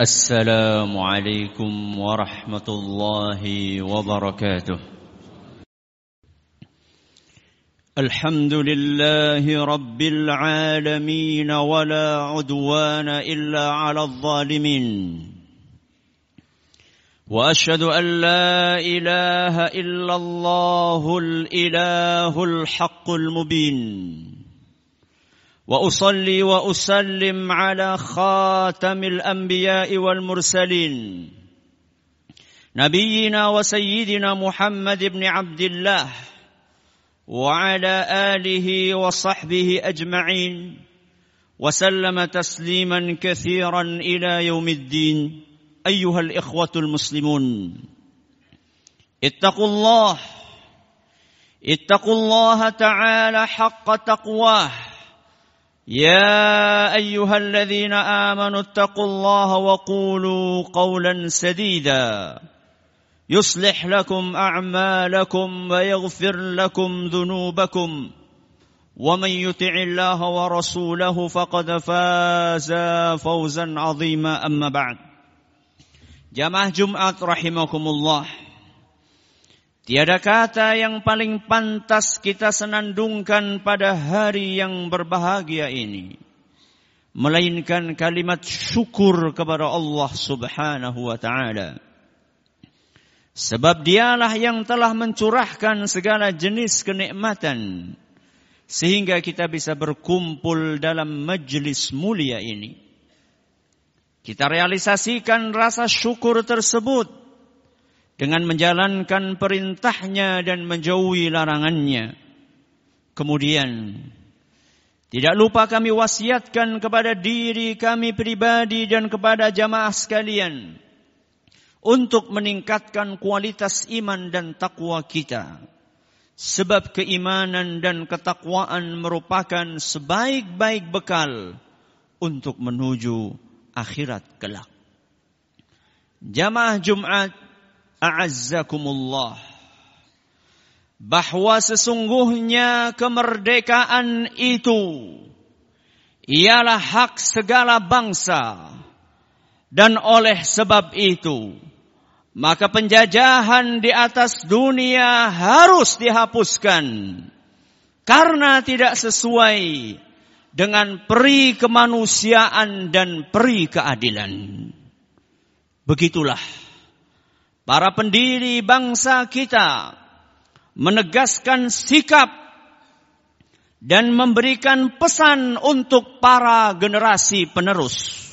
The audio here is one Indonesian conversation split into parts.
السلام عليكم ورحمة الله وبركاته. الحمد لله رب العالمين ولا عدوان إلا على الظالمين. وأشهد أن لا إله إلا الله الإله الحق المبين. وأصلي وأسلم على خاتم الأنبياء والمرسلين. نبينا وسيدنا محمد بن عبد الله وعلى آله وصحبه أجمعين. وسلم تسليما كثيرا إلى يوم الدين. أيها الإخوة المسلمون اتقوا الله. اتقوا الله تعالى حق تقواه. يا أيها الذين آمنوا اتقوا الله وقولوا قولا سديدا. يصلح لكم أعمالكم ويغفر لكم ذنوبكم. ومن يطع الله ورسوله فقد فاز فوزا عظيما. أما بعد Jamaah Jumat rahimakumullah. Tiada kata yang paling pantas kita senandungkan pada hari yang berbahagia ini. Melainkan kalimat syukur kepada Allah subhanahu wa ta'ala. Sebab dialah yang telah mencurahkan segala jenis kenikmatan. Sehingga kita bisa berkumpul dalam majlis mulia ini. Kita realisasikan rasa syukur tersebut dengan menjalankan perintahnya dan menjauhi larangannya. Kemudian, tidak lupa kami wasiatkan kepada diri kami pribadi dan kepada jamaah sekalian untuk meningkatkan kualitas iman dan takwa kita. Sebab keimanan dan ketakwaan merupakan sebaik-baik bekal untuk menuju akhirat kelak. Jamaah Jumat a'azzakumullah. Bahwa sesungguhnya kemerdekaan itu ialah hak segala bangsa. Dan oleh sebab itu maka penjajahan di atas dunia harus dihapuskan. Karena tidak sesuai dengan peri kemanusiaan dan peri keadilan. Begitulah para pendiri bangsa kita menegaskan sikap dan memberikan pesan untuk para generasi penerus.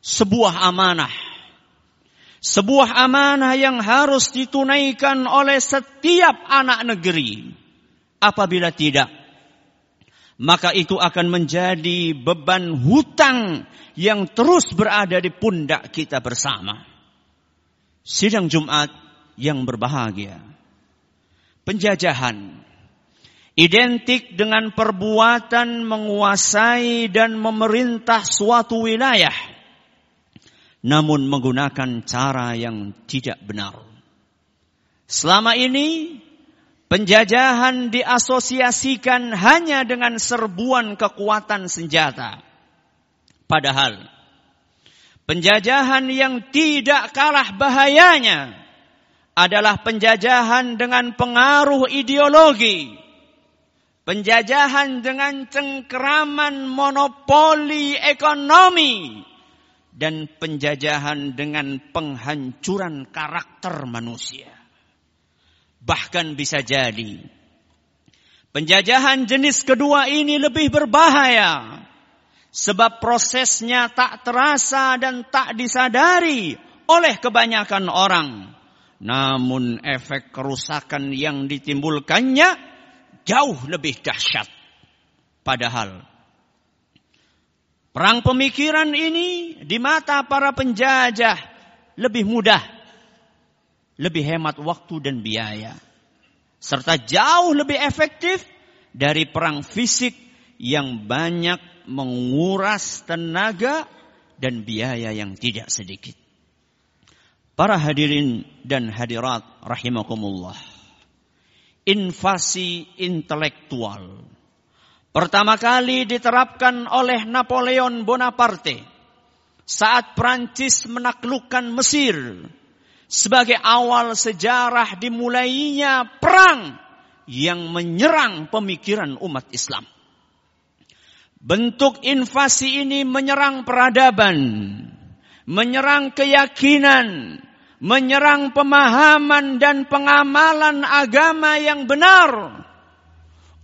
Sebuah amanah. Sebuah amanah yang harus ditunaikan oleh setiap anak negeri. Apabila tidak, maka itu akan menjadi beban hutang yang terus berada di pundak kita bersama sidang Jumat yang berbahagia. Penjajahan identik dengan perbuatan menguasai dan memerintah suatu wilayah namun menggunakan cara yang tidak benar. Selama ini penjajahan diasosiasikan hanya dengan serbuan kekuatan senjata. Padahal Penjajahan yang tidak kalah bahayanya adalah penjajahan dengan pengaruh ideologi. Penjajahan dengan cengkeraman monopoli ekonomi. Dan penjajahan dengan penghancuran karakter manusia. Bahkan bisa jadi penjajahan jenis kedua ini lebih berbahaya Sebab prosesnya tak terasa dan tak disadari oleh kebanyakan orang. Namun efek kerusakan yang ditimbulkannya jauh lebih dahsyat. Padahal perang pemikiran ini di mata para penjajah lebih mudah, lebih hemat waktu dan biaya, serta jauh lebih efektif dari perang fisik yang banyak menguras tenaga dan biaya yang tidak sedikit. Para hadirin dan hadirat rahimakumullah. Invasi intelektual pertama kali diterapkan oleh Napoleon Bonaparte saat Prancis menaklukkan Mesir sebagai awal sejarah dimulainya perang yang menyerang pemikiran umat Islam. Bentuk invasi ini menyerang peradaban, menyerang keyakinan, menyerang pemahaman dan pengamalan agama yang benar.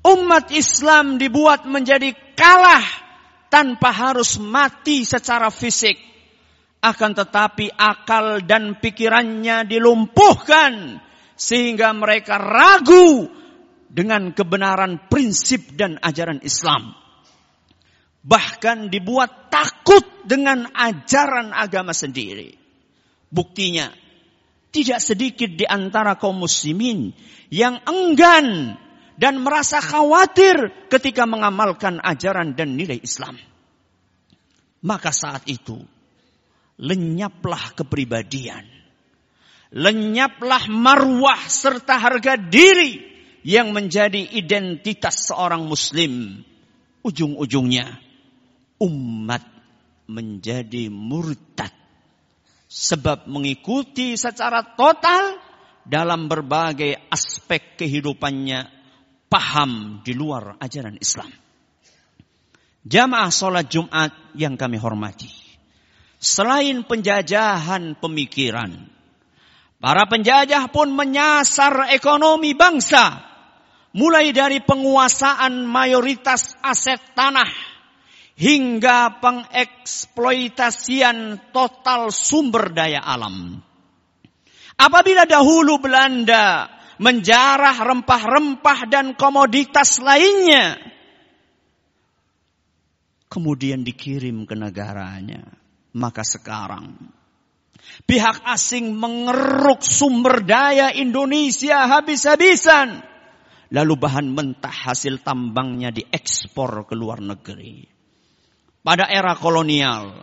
Umat Islam dibuat menjadi kalah tanpa harus mati secara fisik. Akan tetapi akal dan pikirannya dilumpuhkan sehingga mereka ragu dengan kebenaran prinsip dan ajaran Islam. Bahkan dibuat takut dengan ajaran agama sendiri. Buktinya, tidak sedikit di antara kaum muslimin yang enggan dan merasa khawatir ketika mengamalkan ajaran dan nilai Islam. Maka saat itu lenyaplah kepribadian, lenyaplah marwah serta harga diri yang menjadi identitas seorang muslim. Ujung-ujungnya umat menjadi murtad sebab mengikuti secara total dalam berbagai aspek kehidupannya paham di luar ajaran Islam. Jamaah sholat Jumat yang kami hormati. Selain penjajahan pemikiran, para penjajah pun menyasar ekonomi bangsa. Mulai dari penguasaan mayoritas aset tanah hingga pengeksploitasian total sumber daya alam. Apabila dahulu Belanda menjarah rempah-rempah dan komoditas lainnya. Kemudian dikirim ke negaranya. Maka sekarang pihak asing mengeruk sumber daya Indonesia habis-habisan. Lalu bahan mentah hasil tambangnya diekspor ke luar negeri. Pada era kolonial,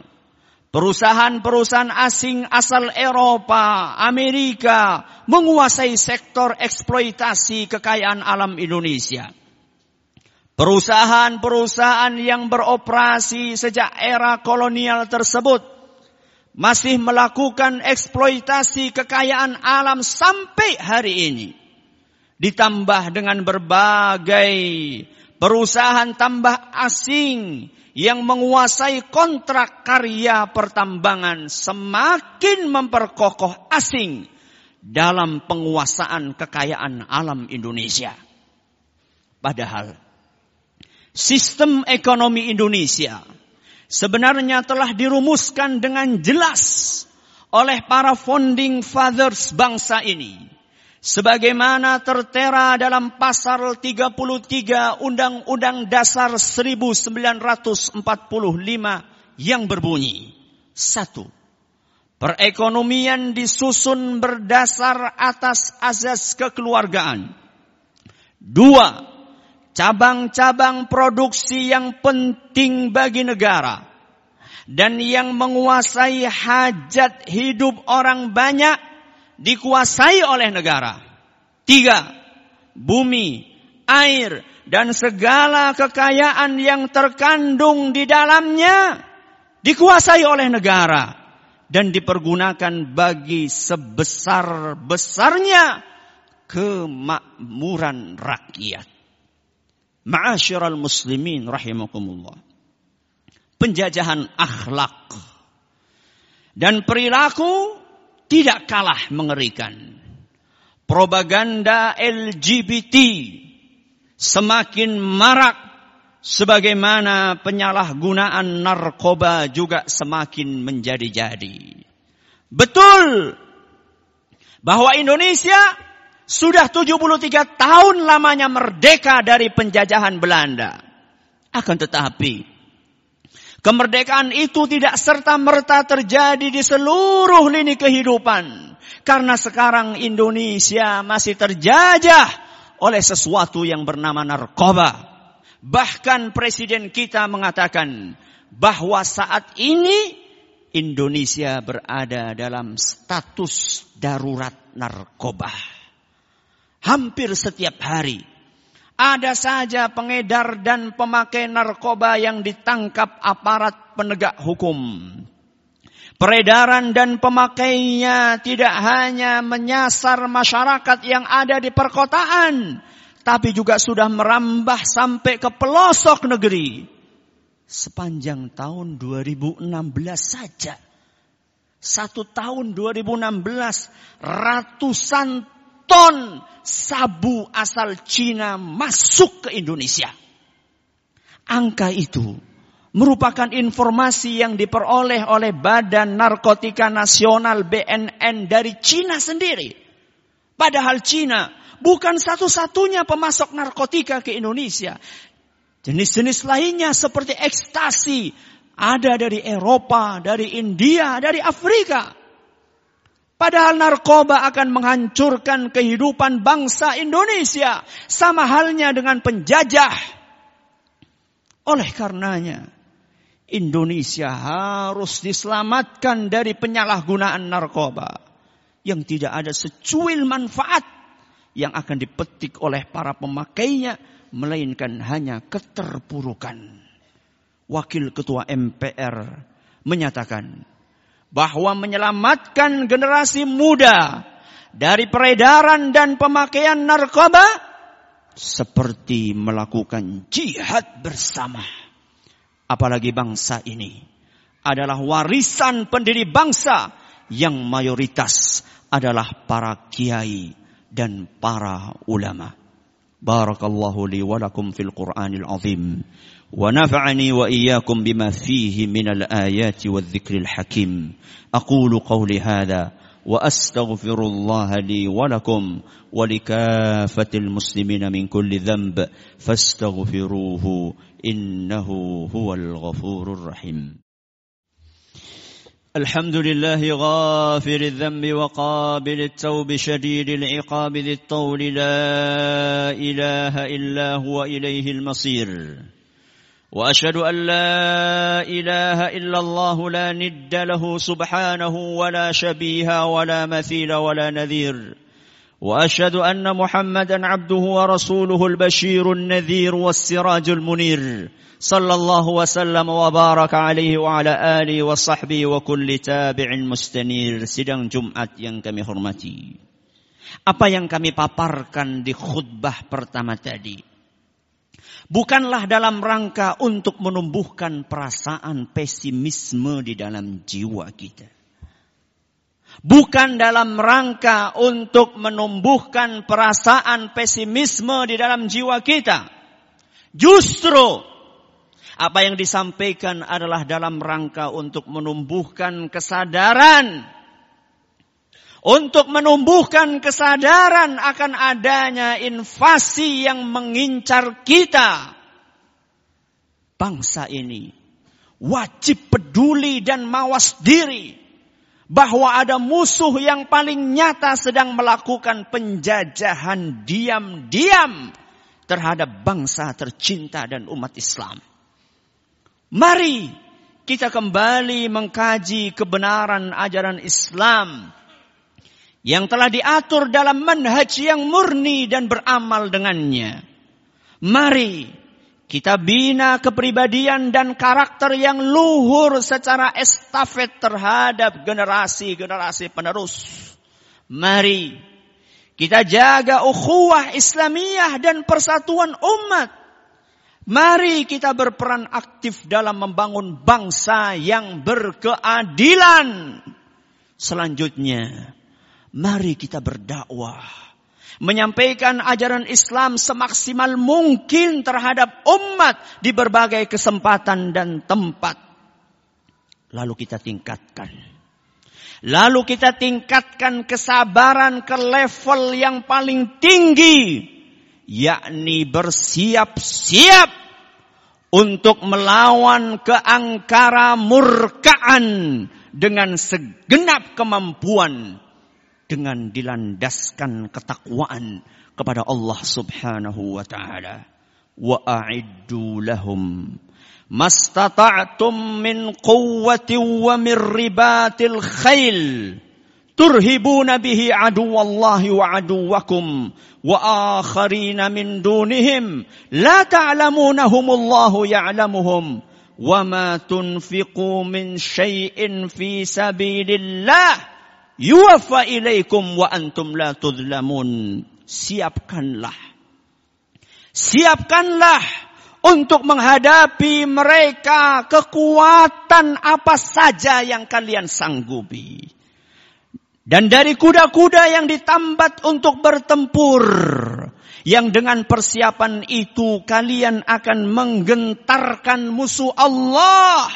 Perusahaan-perusahaan asing asal Eropa, Amerika menguasai sektor eksploitasi kekayaan alam Indonesia. Perusahaan-perusahaan yang beroperasi sejak era kolonial tersebut masih melakukan eksploitasi kekayaan alam sampai hari ini. Ditambah dengan berbagai perusahaan tambah asing yang menguasai kontrak karya pertambangan semakin memperkokoh asing dalam penguasaan kekayaan alam Indonesia. Padahal sistem ekonomi Indonesia sebenarnya telah dirumuskan dengan jelas oleh para founding fathers bangsa ini sebagaimana tertera dalam pasal 33 Undang-Undang Dasar 1945 yang berbunyi satu Perekonomian disusun berdasar atas azas kekeluargaan. Dua, cabang-cabang produksi yang penting bagi negara dan yang menguasai hajat hidup orang banyak dikuasai oleh negara. Tiga, bumi, air, dan segala kekayaan yang terkandung di dalamnya dikuasai oleh negara dan dipergunakan bagi sebesar-besarnya kemakmuran rakyat. Ma'asyiral muslimin rahimakumullah. Penjajahan akhlak dan perilaku tidak kalah mengerikan. Propaganda LGBT semakin marak sebagaimana penyalahgunaan narkoba juga semakin menjadi-jadi. Betul bahwa Indonesia sudah 73 tahun lamanya merdeka dari penjajahan Belanda. Akan tetapi Kemerdekaan itu tidak serta-merta terjadi di seluruh lini kehidupan. Karena sekarang Indonesia masih terjajah oleh sesuatu yang bernama narkoba. Bahkan presiden kita mengatakan bahwa saat ini Indonesia berada dalam status darurat narkoba. Hampir setiap hari ada saja pengedar dan pemakai narkoba yang ditangkap aparat penegak hukum. Peredaran dan pemakainya tidak hanya menyasar masyarakat yang ada di perkotaan, tapi juga sudah merambah sampai ke pelosok negeri. Sepanjang tahun 2016 saja. Satu tahun 2016 ratusan ton sabu asal Cina masuk ke Indonesia. Angka itu merupakan informasi yang diperoleh oleh Badan Narkotika Nasional BNN dari Cina sendiri. Padahal Cina bukan satu-satunya pemasok narkotika ke Indonesia. Jenis-jenis lainnya seperti ekstasi ada dari Eropa, dari India, dari Afrika. Padahal narkoba akan menghancurkan kehidupan bangsa Indonesia. Sama halnya dengan penjajah. Oleh karenanya, Indonesia harus diselamatkan dari penyalahgunaan narkoba yang tidak ada secuil manfaat yang akan dipetik oleh para pemakainya melainkan hanya keterpurukan. Wakil Ketua MPR menyatakan bahwa menyelamatkan generasi muda dari peredaran dan pemakaian narkoba seperti melakukan jihad bersama apalagi bangsa ini adalah warisan pendiri bangsa yang mayoritas adalah para kiai dan para ulama. Barakallahu li wa lakum fil Qur'anil azim wa iyyakum bima fihi minal ayati wadh-dhikril hakim. Aqulu qawli hadha وأستغفر الله لي ولكم ولكافة المسلمين من كل ذنب. فاستغفروه إنه هو الغفور الرحيم. الحمد لله غافر الذنب وقابل التوب شديد العقاب ذي الطول. لا إله إلا هو إليه المصير. واشهد ان لا اله الا الله لا ند له سبحانه ولا شبيه ولا مثيل ولا نذير واشهد ان محمدا عبده ورسوله البشير النذير والسراج المنير صلى الله وسلم وبارك عليه وعلى اله وصحبه وكل تابع مستنير sidang Jumat yang kami hormati apa yang kami paparkan di khutbah pertama tadi bukanlah dalam rangka untuk menumbuhkan perasaan pesimisme di dalam jiwa kita. Bukan dalam rangka untuk menumbuhkan perasaan pesimisme di dalam jiwa kita. Justru apa yang disampaikan adalah dalam rangka untuk menumbuhkan kesadaran untuk menumbuhkan kesadaran akan adanya invasi yang mengincar kita. Bangsa ini wajib peduli dan mawas diri bahwa ada musuh yang paling nyata sedang melakukan penjajahan diam-diam terhadap bangsa tercinta dan umat Islam. Mari kita kembali mengkaji kebenaran ajaran Islam yang telah diatur dalam manhaj yang murni dan beramal dengannya. Mari kita bina kepribadian dan karakter yang luhur secara estafet terhadap generasi-generasi penerus. Mari kita jaga ukhuwah Islamiyah dan persatuan umat. Mari kita berperan aktif dalam membangun bangsa yang berkeadilan. Selanjutnya, Mari kita berdakwah. Menyampaikan ajaran Islam semaksimal mungkin terhadap umat di berbagai kesempatan dan tempat. Lalu kita tingkatkan. Lalu kita tingkatkan kesabaran ke level yang paling tinggi. Yakni bersiap-siap untuk melawan keangkara murkaan dengan segenap kemampuan dengan dilandaskan ketakwaan kepada Allah Subhanahu wa taala. Wa a'iddu lahum mastata'tum min quwwati wa min ribatil khail turhibuna bihi aduwallahi wa aduwakum wa akharina min dunihim la ta'lamunahumullahu ya'lamuhum wa ma tunfiqu min syai'in fi sabilillah yuwaffa ilaikum wa antum la tudlamun. Siapkanlah. Siapkanlah untuk menghadapi mereka kekuatan apa saja yang kalian sanggupi. Dan dari kuda-kuda yang ditambat untuk bertempur yang dengan persiapan itu kalian akan menggentarkan musuh Allah,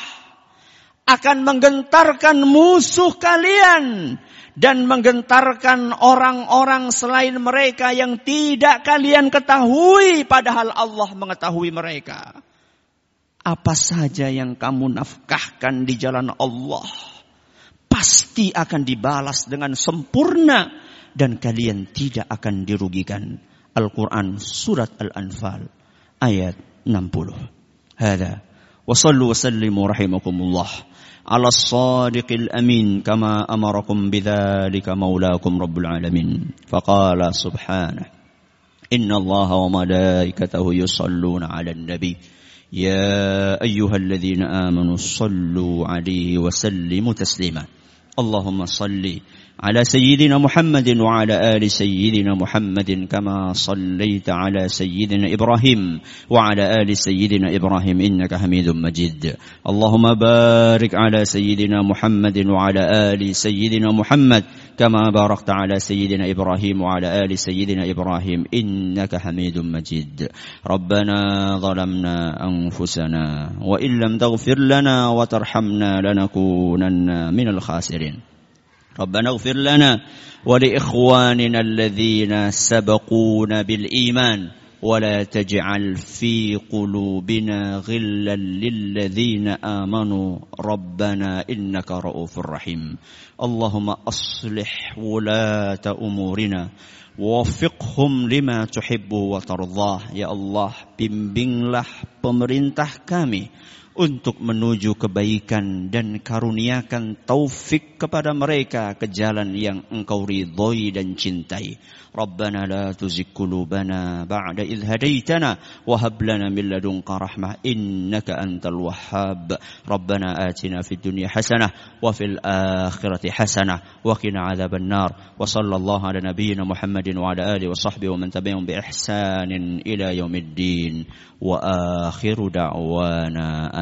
akan menggentarkan musuh kalian, dan menggentarkan orang-orang selain mereka yang tidak kalian ketahui, padahal Allah mengetahui mereka. Apa saja yang kamu nafkahkan di jalan Allah, pasti akan dibalas dengan sempurna, dan kalian tidak akan dirugikan. Al-Quran Surat Al-Anfal ayat 60. Hada. وصلوا وسلموا رحمكم الله. على الصادق الأمين كما أمركم بذلك مولاكم رب العالمين. فقال سبحانه إن الله وملائكته يصلون على النبي. يا أيها الذين آمنوا صلوا عليه وسلموا تسليما. اللهم صلِّ على سيدنا محمد وعلى آل سيدنا محمد كما صليت على سيدنا إبراهيم وعلى آل سيدنا إبراهيم إنك حميد مجيد. اللهم بارك على سيدنا محمد وعلى آل سيدنا محمد كما باركت على سيدنا إبراهيم وعلى آل سيدنا إبراهيم إنك حميد مجيد. ربنا ظلمنا أنفسنا وإن لم تغفر لنا وترحمنا لنكونن من الخاسرين. ربنا اغفر لنا ولإخواننا الذين سبقونا بالإيمان ولا تجعل في قلوبنا غلا للذين آمنوا ربنا إنك رؤوف رحيم. اللهم أصلح ولاة أمورنا ووفقهم لما تحب وترضاه. يا الله bimbinglah pemerintah kami. untuk menuju kebaikan dan karuniakan taufik kepada mereka ke jalan yang engkau ridhoi dan cintai. Rabbana la tuzigh qulubana ba'da idh hadaitana wa hab lana min ladunka rahmah innaka antal wahhab. Rabbana atina fid dunya hasanah wa fil akhirati hasanah wa qina adzaban nar. Wa sallallahu ala nabiyyina Muhammadin wa ala alihi wa sahbihi wa man tabi'ahum bi ihsanin ila yaumiddin. Wa akhiru da'wana